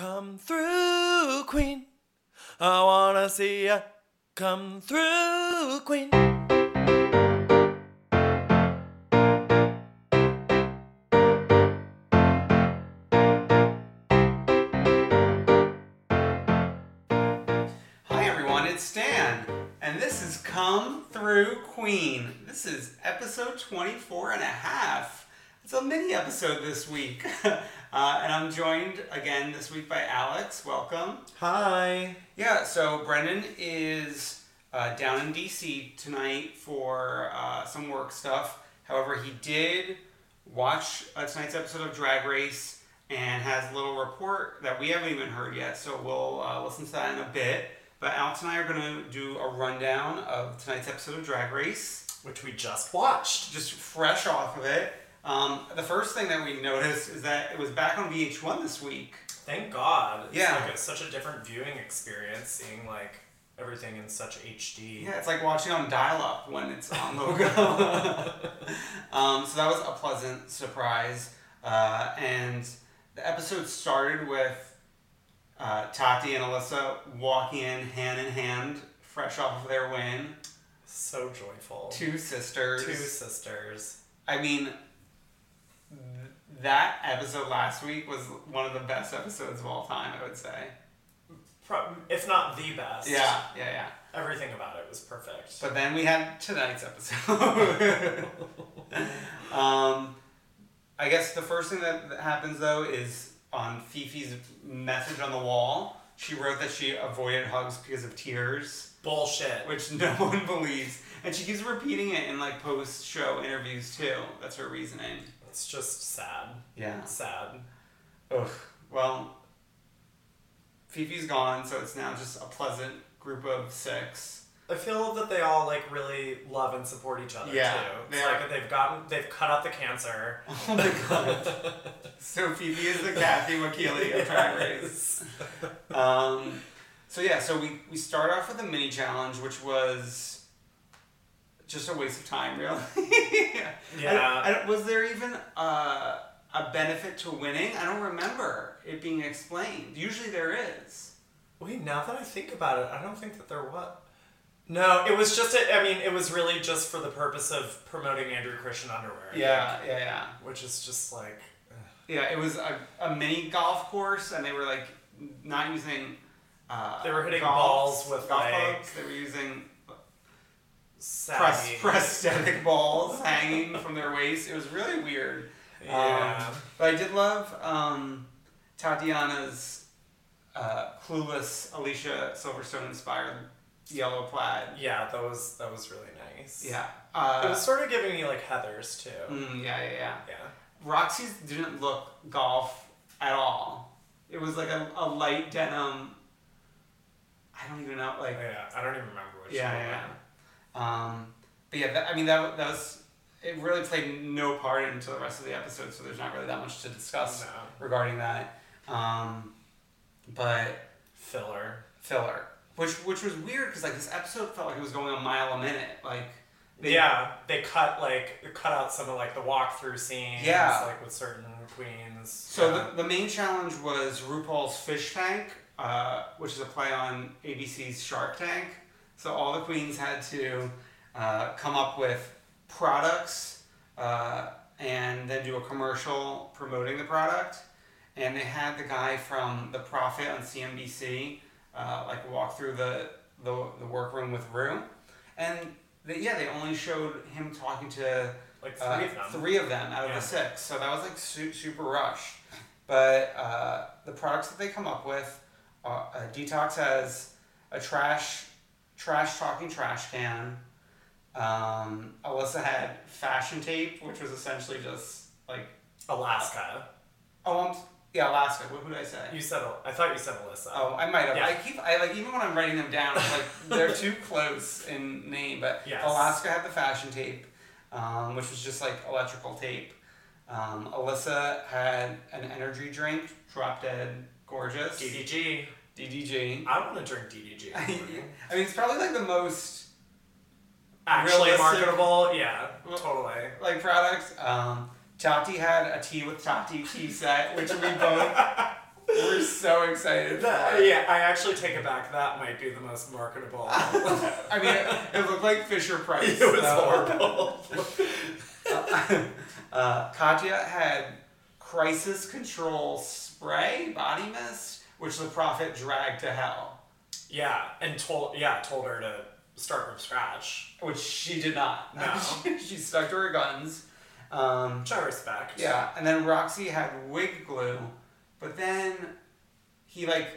Come through, Queen. I wanna see ya. Come through, Queen. Hi everyone, it's Stan, and this is Come Through Queen. This is episode 24 and a half. It's a mini episode this week. uh, and I'm joined again this week by Alex. Welcome. Hi. Yeah, so Brendan is uh, down in DC tonight for uh, some work stuff. However, he did watch uh, tonight's episode of Drag Race and has a little report that we haven't even heard yet. So we'll uh, listen to that in a bit. But Alex and I are going to do a rundown of tonight's episode of Drag Race, Which we just watched. just fresh off of it. Um, the first thing that we noticed is that it was back on VH1 this week. Thank God. It's Yeah. like it's such a different viewing experience seeing like everything in such HD. Yeah, it's like watching on dial-up when it's on logo. um, so that was a pleasant surprise, uh, and the episode started with uh, Tati and Alyssa walking in hand in hand, fresh off of their win. So joyful. Two sisters. Two sisters. I mean, that episode last week was one of the best episodes of all time. I would say. Pro- if not the best. Yeah, yeah, yeah. Everything about it was perfect. But then we had tonight's episode. um, I guess the first thing that happens though is on Phi Phi's message on the wall. She wrote that she avoided hugs because of tears, Bullshit. which no one believes, and she keeps repeating it in like post-show interviews too. That's her reasoning. It's just sad. Yeah. Sad. Ugh. Well, Phi Phi's gone, so it's now just a pleasant group of six. I feel that they all like really love and support each other Yeah, too. It's they like are. they've gotten they've cut out the cancer. Oh my god. so Phi Phi is the Kathy Wakile of Drag Race. Um, so yeah, so we, we start off with a mini challenge, which was just a waste of time, really. yeah. Yeah. I, I, was there even uh, a benefit to winning? I don't remember it being explained. Usually there is. Wait, now that I think about it, I don't think that there was. No, it was just. A, I mean, it was really just for the purpose of promoting Andrew Christian underwear. Yeah, think, yeah, yeah. which is just like. Yeah, it was a, a mini golf course, and they were like not using. Uh, They were hitting balls with, golf like, clubs. They were using press, prosthetic balls hanging from their waist. It was really weird. Yeah. Um, but I did love um, Tatianna's uh, clueless Alicia Silverstone inspired yellow plaid. Yeah, that was that was really nice. Yeah. Uh, It was sort of giving me like Heathers too. mm, yeah, yeah, yeah. Yeah. Roxxxy's didn't look golf at all. It was like a, a light denim. I don't even know, like Yeah, I don't even remember which yeah, one. yeah. Um, but yeah, that, I mean that that was it really played no part into the rest of the episode, so there's not really that much to discuss No. regarding that. Um, but Filler. filler, which which was weird because like this episode felt like it was going a mile a minute. Like they, yeah, they cut like cut out some of like the walkthrough scenes. Yeah. like with certain queens. So yeah. the, the main challenge was RuPaul's Fish Tank, uh, which is a play on ABC's Shark Tank. So all the queens had to uh, come up with products uh, and then do a commercial promoting the product. And they had the guy from The Profit on CNBC uh, like walk through the, the, the workroom with Ru. And they, yeah, they only showed him talking to Like three uh, of them. Three of them out of the six. So that was like su- super rushed. But uh, the products that they come up with, uh, uh, Detox has a trash, trash talking trash can. Um, Alyssa had fashion tape, which was essentially just like, Alaska. oh, I'm, yeah, Alaska. What would I say? You said I thought you said Alyssa. Oh, I might have. Yeah. I keep I like even when I'm writing them down, I'm like they're too close in name. But Yes. Alaska had the fashion tape, um, which was just like electrical tape. Um, Alyssa had an energy drink, drop dead gorgeous. DDG. DDG. I want to drink DDG. I mean, it's probably like the most Actually Realistic. marketable. Yeah, totally. like products. Um, Tati had a tea with Tati tea set, which we both were so excited for. That- yeah, I actually take it back. That might be the most marketable. I mean, it, it looked like Fisher Price. it was so- horrible. Uh, Katya had crisis control spray, body mist, which the Profit dragged to hell, yeah, and told yeah told her to start from scratch, which she did not. No. she, stuck to her guns. Um, which I respect. yeah, and then Roxxxy had wig glue, but then he like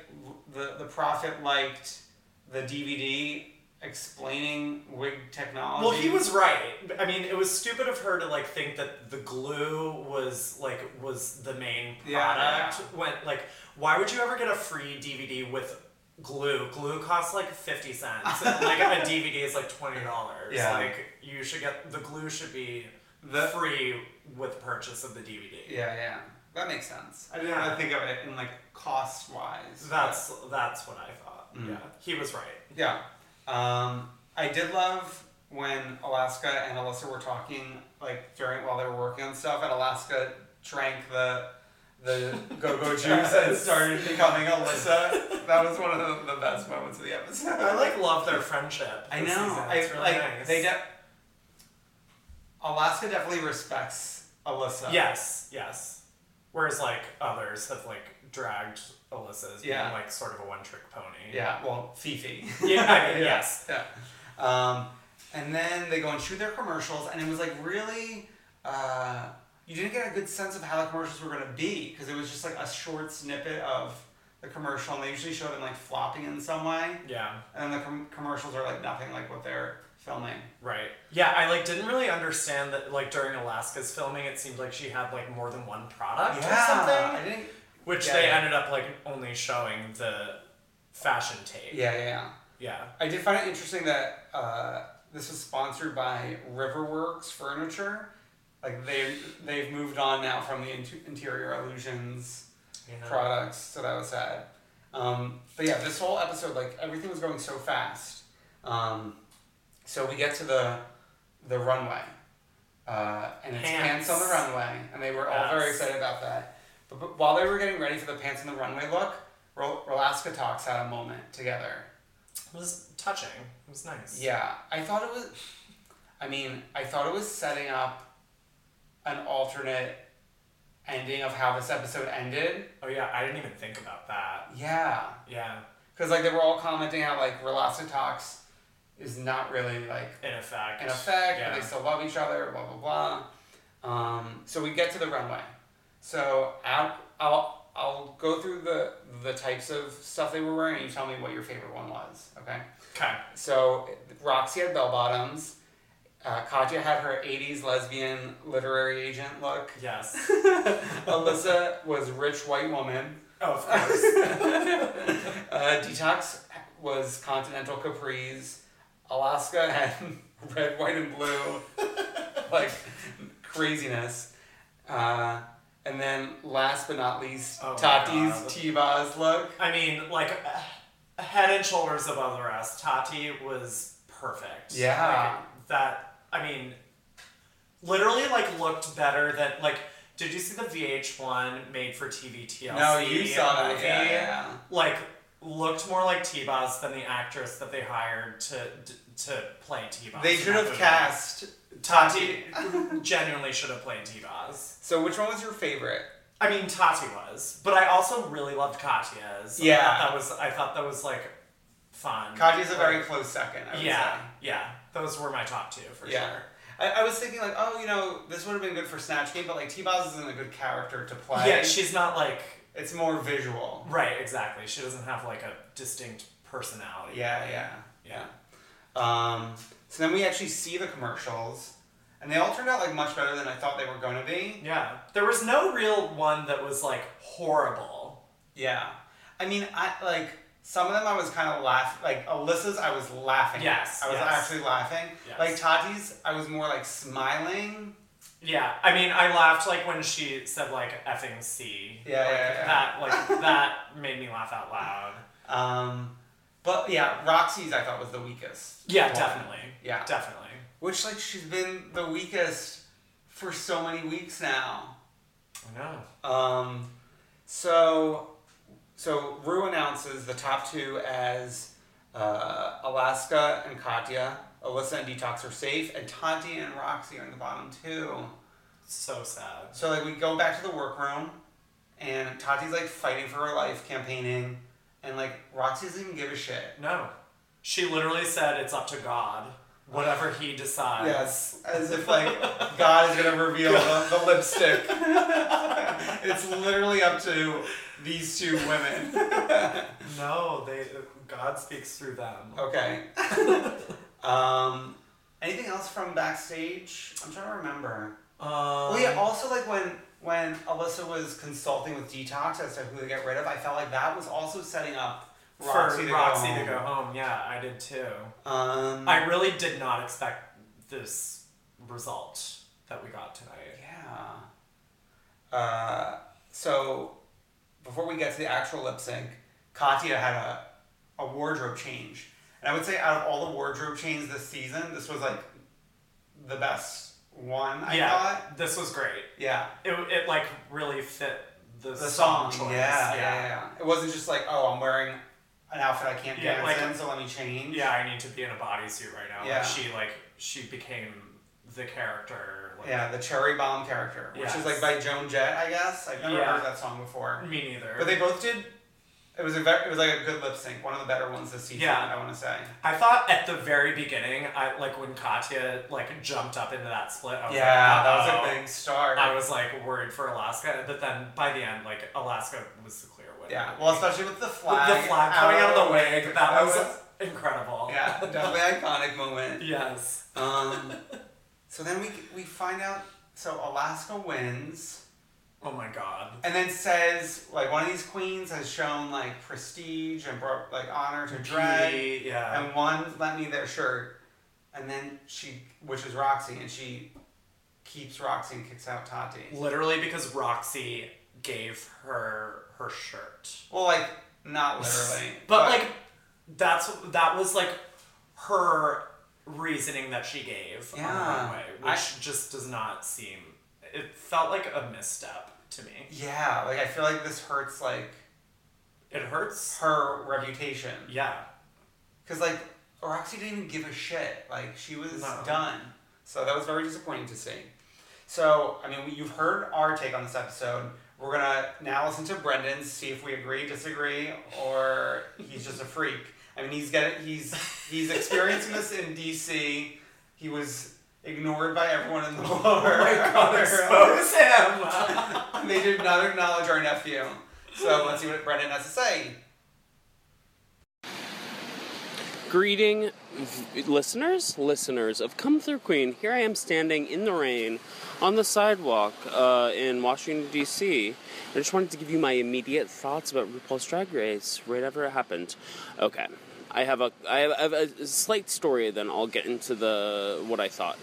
the the Profit liked the DVD explaining wig technology. Well, he was right. I mean, it was stupid of her to like think that the glue was like was the main product. Yeah. product. When like, why would you ever get a free DVD with glue? Glue costs like fifty cents, and like a DVD is like twenty dollars. Yeah. Like you should get the glue should be The- free with purchase of the DVD. Yeah, yeah, that makes sense. I didn't Yeah. really think of it in like cost wise. That's that's what I thought. Mm. Yeah, he was right. Yeah. Um, I did love when Alaska and Alyssa were talking, like during while they were working on stuff, and Alaska drank the the go go juice and started becoming Alyssa. That was one of the, the best moments of the episode. I like love their friendship. I know. I It's really like nice. they de- Alaska definitely respects Alyssa. Yes, yes. Whereas like others have like dragged Alyssa as Yeah. being like sort of a one trick pony. Yeah. Well, Phi Phi. Yeah, I mean, yes. Yeah. Um, and then they go and shoot their commercials, and it was like really, uh, you didn't get a good sense of how the commercials were going to be because it was just like a short snippet of the commercial, and they usually show them like flopping in some way, Yeah. and then the com- commercials are like nothing like what they're filming. Right. Yeah, I like didn't really understand that like during Alaska's filming it seemed like she had like more than one product or something. I didn't. Which Yeah, they yeah. ended up like only showing the fashion tape. Yeah, yeah, yeah. Yeah. I did find it interesting that uh, this was sponsored by Riverworks Furniture. Like they they've moved on now from the in- interior illusions Yeah. products, so that was sad. Um, but yeah, this whole episode, like everything was going so fast. Um, so we get to the the runway, uh, and it's pants. Pants. on the runway, and they were all very excited about that. But, but while they were getting ready for the pants on the runway look, Ro- Rolaskatox had a moment together. It was touching. It was nice. Yeah, I thought it was. I mean, I thought it was setting up an alternate ending of how this episode ended. Oh yeah, I didn't even think about that. Yeah, Yeah. because like they were all commenting how like Rolaskatox is not really like In effect. in effect, Yeah. but they still love each other. Blah blah blah. Um, so we get to the runway. So I'll, I'll I'll go through the the types of stuff they were wearing, and you tell me what your favorite one was. Okay. Okay. So Roxxxy had bell bottoms. Uh, Katya had her 80s lesbian literary agent look. Yes. Alyssa was rich white woman. Oh, of course. Uh, Detox was continental capris. Alaska had red, white, and blue. like craziness. Uh, and then last but not least, Oh Tati's. T-Boz look. I mean, like uh, head and shoulders above the rest. Tati was perfect. Yeah. Like, that. I mean, literally, like looked better than like. Did you see the VH1 made for TV TLC? No, you saw that, yeah, yeah. Like looked more like T-Boz than the actress that they hired to to play T-Boz. They should have cast. Tati. genuinely should have played T-Boz. So which one was your favorite? I mean, Tati was, but I also really loved Katya's. I Yeah. thought that was. I thought that was like fun. Katya's a very Like, close second. I would yeah, say. yeah. Those were my top two for Yeah. sure. I, I was thinking like, oh, you know, this would have been good for Snatch Game, but like T-Boz isn't a good character to play. Yeah, she's not like It's more visual. right. Exactly. She doesn't have like a distinct personality. Yeah, yeah, yeah. Um, so then we actually see the commercials, and they all turned out like much better than I thought they were going to be. Yeah. There was no real one that was like horrible. Yeah. I mean, I like some of them. I was kind of laughing. Like Alyssa's, I was laughing. at. Yes, I was yes. actually laughing. Yes. Like Tati's, I was more like smiling. Yeah, I mean, I laughed like when she said like effing C. Yeah, like, yeah, yeah. That like that made me laugh out loud. Um, but yeah, Roxxxy's I thought was the weakest. Yeah, one. definitely. Yeah. definitely. Which like she's been the weakest for so many weeks now. I know. Um, so, so Ru announces the top two as uh, Alaska and Katya. Alyssa and Detox are safe, and Tati and Roxxxy are in the bottom two. So sad. So like we go back to the workroom, and Tati's like fighting for her life, campaigning, and like Roxxxy doesn't even give a shit. No. She literally said it's up to God. Whatever he decides. Yes, as if like God is gonna reveal the, the lipstick. it's literally up to these two women. No, they God speaks through them. Okay. um, anything else from backstage? I'm trying to remember. Um, Well, yeah. Also, like when when Alyssa was consulting with Detox as to who to get rid of, I felt like that was also setting up Roxxxy for to Roxxxy go to home. go home. Yeah, I did too. Um, I really did not expect this result that we got tonight. Yeah. Uh, so, before we get to the actual lip sync, Katya had a, a wardrobe change. And I would say out of all the wardrobe changes this season, this was like the best one, I yeah, thought. this was great. Yeah. It, it like really fit the, The song. choice. Yeah, yeah, yeah, yeah. It wasn't just like, oh, I'm wearing an outfit I can't Yeah, dance like- in, so let me change. Yeah, I need to be in a bodysuit right now. Yeah. Like she like she became the character. Like, Yeah, the Cherry Bomb character, which is like by Joan Jett, I guess. I've never Yeah. heard that song before. Me neither. But they both did. It was a very, it was like a good lip sync, one of the better ones this season. Yeah. I want to say. I thought at the very beginning, I like when Katya like jumped up into that split. I was Yeah, like, that was a big start. I was like worried for Alaska, but then by the end, like Alaska was the clear winner. yeah, well, especially with the With flag, the flag coming out of the wig, wig, that, was, incredible. yeah, definitely iconic moment. yes. Um, so then we we find out. So Alaska wins. Oh my god. And then says like one of these queens has shown like prestige and brought like honor to drag, yeah. and one lent me their shirt, and then she, which is Roxxxy, and she keeps Roxxxy and kicks out Tati. Literally because Roxxxy gave her her shirt. Well, like not literally, But, like that's that was like her reasoning that she gave on the runway, which I- just does not seem. It felt like a misstep to me. yeah, like I feel like this hurts like It hurts. her reputation Yeah. because like Roxxxy didn't even give a shit. Like she was No. done. So that was very disappointing to see. So I mean, you've heard our take on this episode. We're gonna now listen to Brendan's, see if we agree, disagree, or he's just a freak. I mean, he's getting he's he's experiencing this in DC. He was ignored by everyone in the bar. Oh my god, expose him! they did not acknowledge our nephew. So let's see what Brendan has to say. Greeting v- listeners, listeners of Come Through Queen. Here I am standing in the rain on the sidewalk uh, in Washington, D.C. I just wanted to give you my immediate thoughts about RuPaul's Drag Race right after it happened. Okay. I have a I have, a slight story, then I'll get into the what I thought.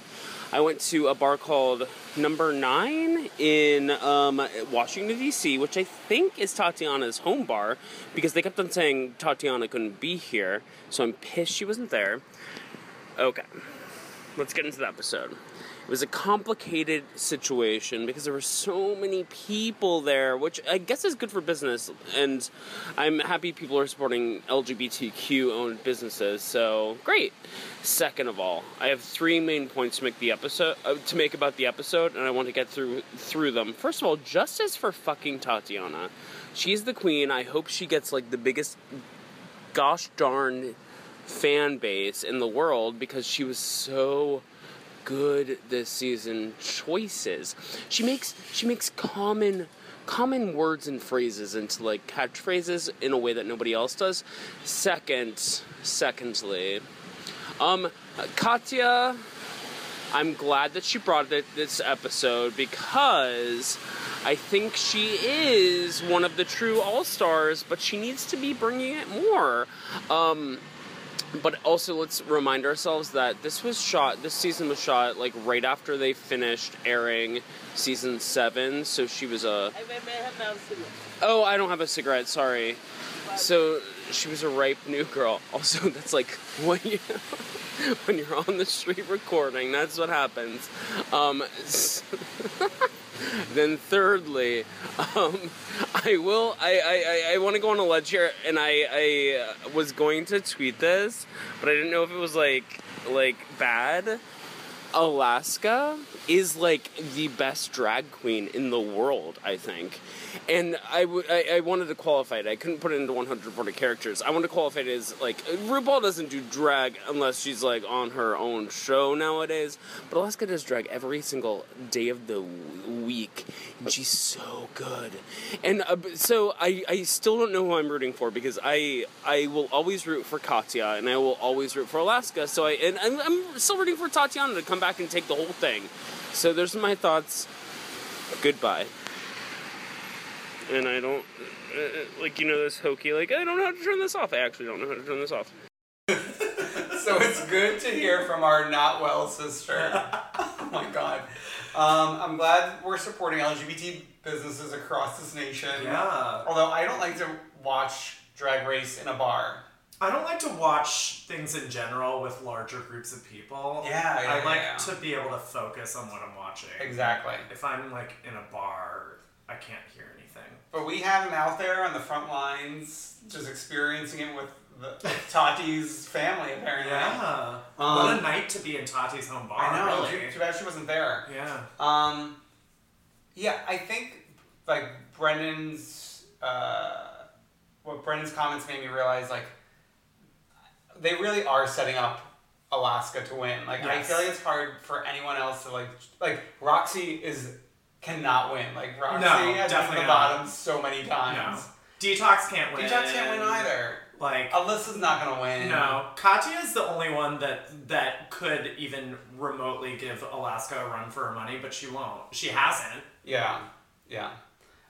I went to a bar called Number Nine in um, Washington, D.C., which I think is Tatianna's home bar because they kept on saying Tatianna couldn't be here. So I'm pissed she wasn't there. Okay, let's get into the episode. It was a complicated situation because there were so many people there, which I guess is good for business. And I'm happy people are supporting LGBTQ owned businesses. So great. Second of all, I have three main points to make the episode uh, to make about the episode, and I want to get through through them. First of all, justice for fucking Tatianna. She's the queen. I hope she gets like the biggest gosh darn fan base in the world because she was so good this season choices. She makes she makes common common words and phrases into like catchphrases in a way that nobody else does. Second, secondly, um, Katya, I'm glad that she brought it this episode because I think she is one of the true all stars, but she needs to be bringing it more. Um, but also let's remind ourselves that this was shot this season was shot like right after they finished airing season seven so she was a oh i don't have a cigarette sorry. So she was a ripe new girl. Also that's like when you when you're on the street recording that's what happens. Um, then thirdly um, i will i i, I want to go on a ledge here and i i uh, was going to tweet this but i didn't know if it was like like bad. Alaska is like the best drag queen in the world i think. And I, w- I, I wanted to qualify it i couldn't put it into 140 characters. I wanted to qualify it as like rupaul doesn't do drag unless she's like on her own show nowadays. But alaska does drag every single day of the week. And she's so good. And uh, so I, I still don't know who i'm rooting for because i i will always root for katya and i will always root for alaska. So i and i'm, I'm still rooting for tatianna to come back and take the whole thing so there's my thoughts goodbye and I don't uh, like you know this hokey like I don't know how to turn this off. I actually don't know how to turn this off. So it's good to hear from our not well sister. oh my god. Um, I'm glad we're supporting LGBT businesses across this nation. Yeah. Although I don't like to watch Drag Race in a bar. I don't like to watch things in general with larger groups of people. Yeah, yeah, I like yeah. to be able to focus on what I'm watching. Exactly. If I'm like in a bar, I can't hear anything. But we have him out there on the front lines, just experiencing it with, the, with Tati's family, apparently. Yeah. Um, what a night to be in Tati's home bar. I know. Really. Too, too bad she wasn't there. Yeah. Um, yeah, I think like Brendan's uh, what Brendan's comments made me realize like they really are setting up Alaska to win. Like I feel like it's hard for anyone else to like like Roxxxy is cannot win. Like Roxxxy No, has been the not. bottom so many times. No. Detox can't win. Detox can't win either. Like Alyssa's not gonna win. no, Katya is the only one that that could even remotely give Alaska a run for her money, but she won't. She hasn't. Yeah, yeah.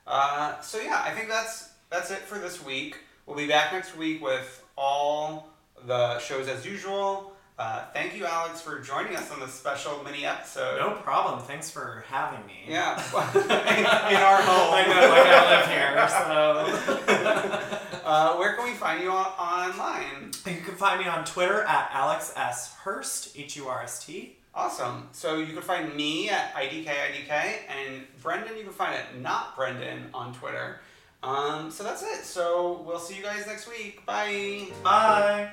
Uh, so yeah, I think that's that's it for this week. We'll be back next week with all the shows as usual. Uh, thank you, Alex, for joining us on this special mini episode. No problem. Thanks for having me. Yeah, in our home. I know, like I live here, so. Uh, where can we find you on- online? you can find me on Twitter at Alex S. Hurst, H U R S T. Awesome. So you can find me at IDK IDK and Brendan you can find at not Brendan on Twitter. Um, so that's it. So we'll see you guys next week. Bye. Bye.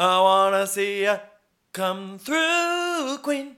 I wanna see ya come through, Queen.